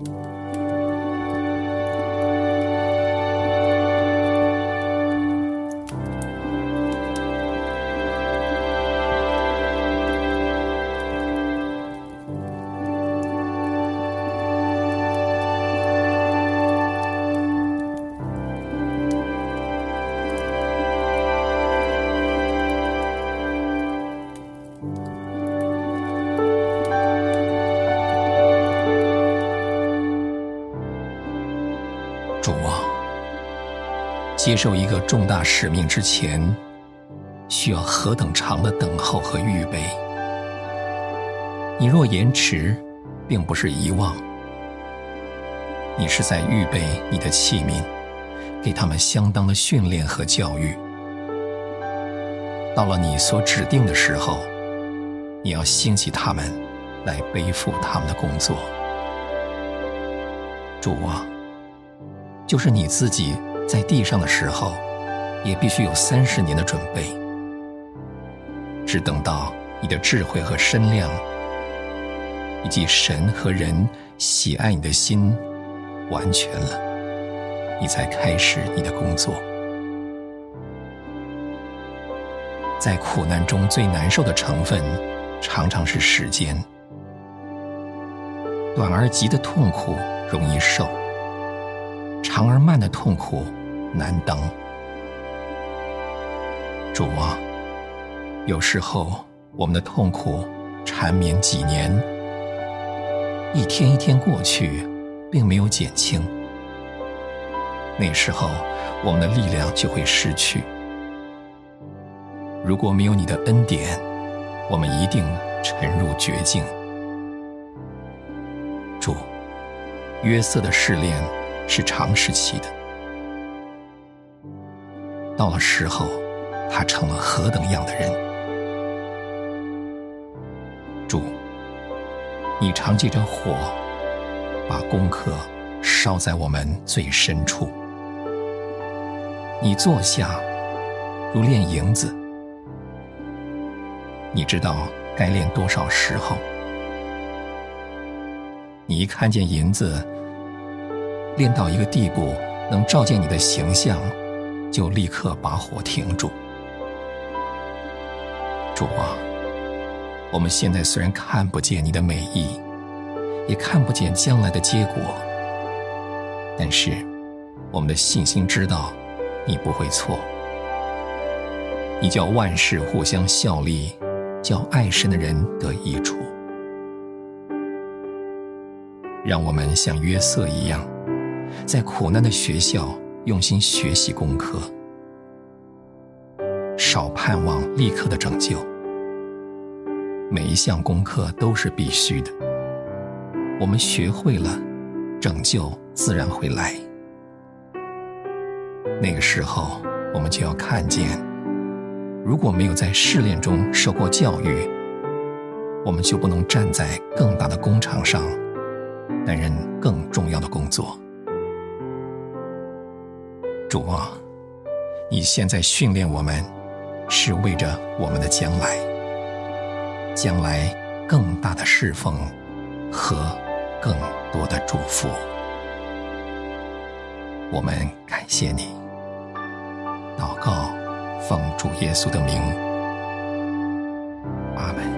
Música 主啊，接受一个重大使命之前，需要何等长的等候和预备？你若延迟，并不是遗忘，你是在预备你的器皿，给他们相当的训练和教育。到了你所指定的时候，你要兴起他们来背负他们的工作。主啊。就是你自己在地上的时候，也必须有三十年的准备，只等到你的智慧和身量，以及神和人喜爱你的心完全了，你才开始你的工作。在苦难中最难受的成分，常常是时间，短而急的痛苦容易受。长而慢的痛苦难当，主啊，有时候我们的痛苦缠绵几年，一天一天过去，并没有减轻。那时候我们的力量就会失去。如果没有你的恩典，我们一定沉入绝境。主，约瑟的试炼。是长时期的，到了时候，他成了何等样的人？主，你常借着火，把功课烧在我们最深处。你坐下，如炼银子，你知道该炼多少时候？你一看见银子，练到一个地步，能照见你的形象，就立刻把火停住。主啊，我们现在虽然看不见你的美意，也看不见将来的结果，但是我们的信心知道你不会错。你叫万事互相效力，叫爱神的人得益处。让我们像约瑟一样。在苦难的学校用心学习功课，少盼望立刻的拯救。每一项功课都是必须的，我们学会了，拯救自然会来。那个时候，我们就要看见，如果没有在试炼中受过教育，我们就不能站在更大的工场上，担任更重要的工作。主啊，你现在训练我们，是为着我们的将来，将来更大的侍奉和更多的祝福。我们感谢你，祷告，奉主耶稣的名，阿门。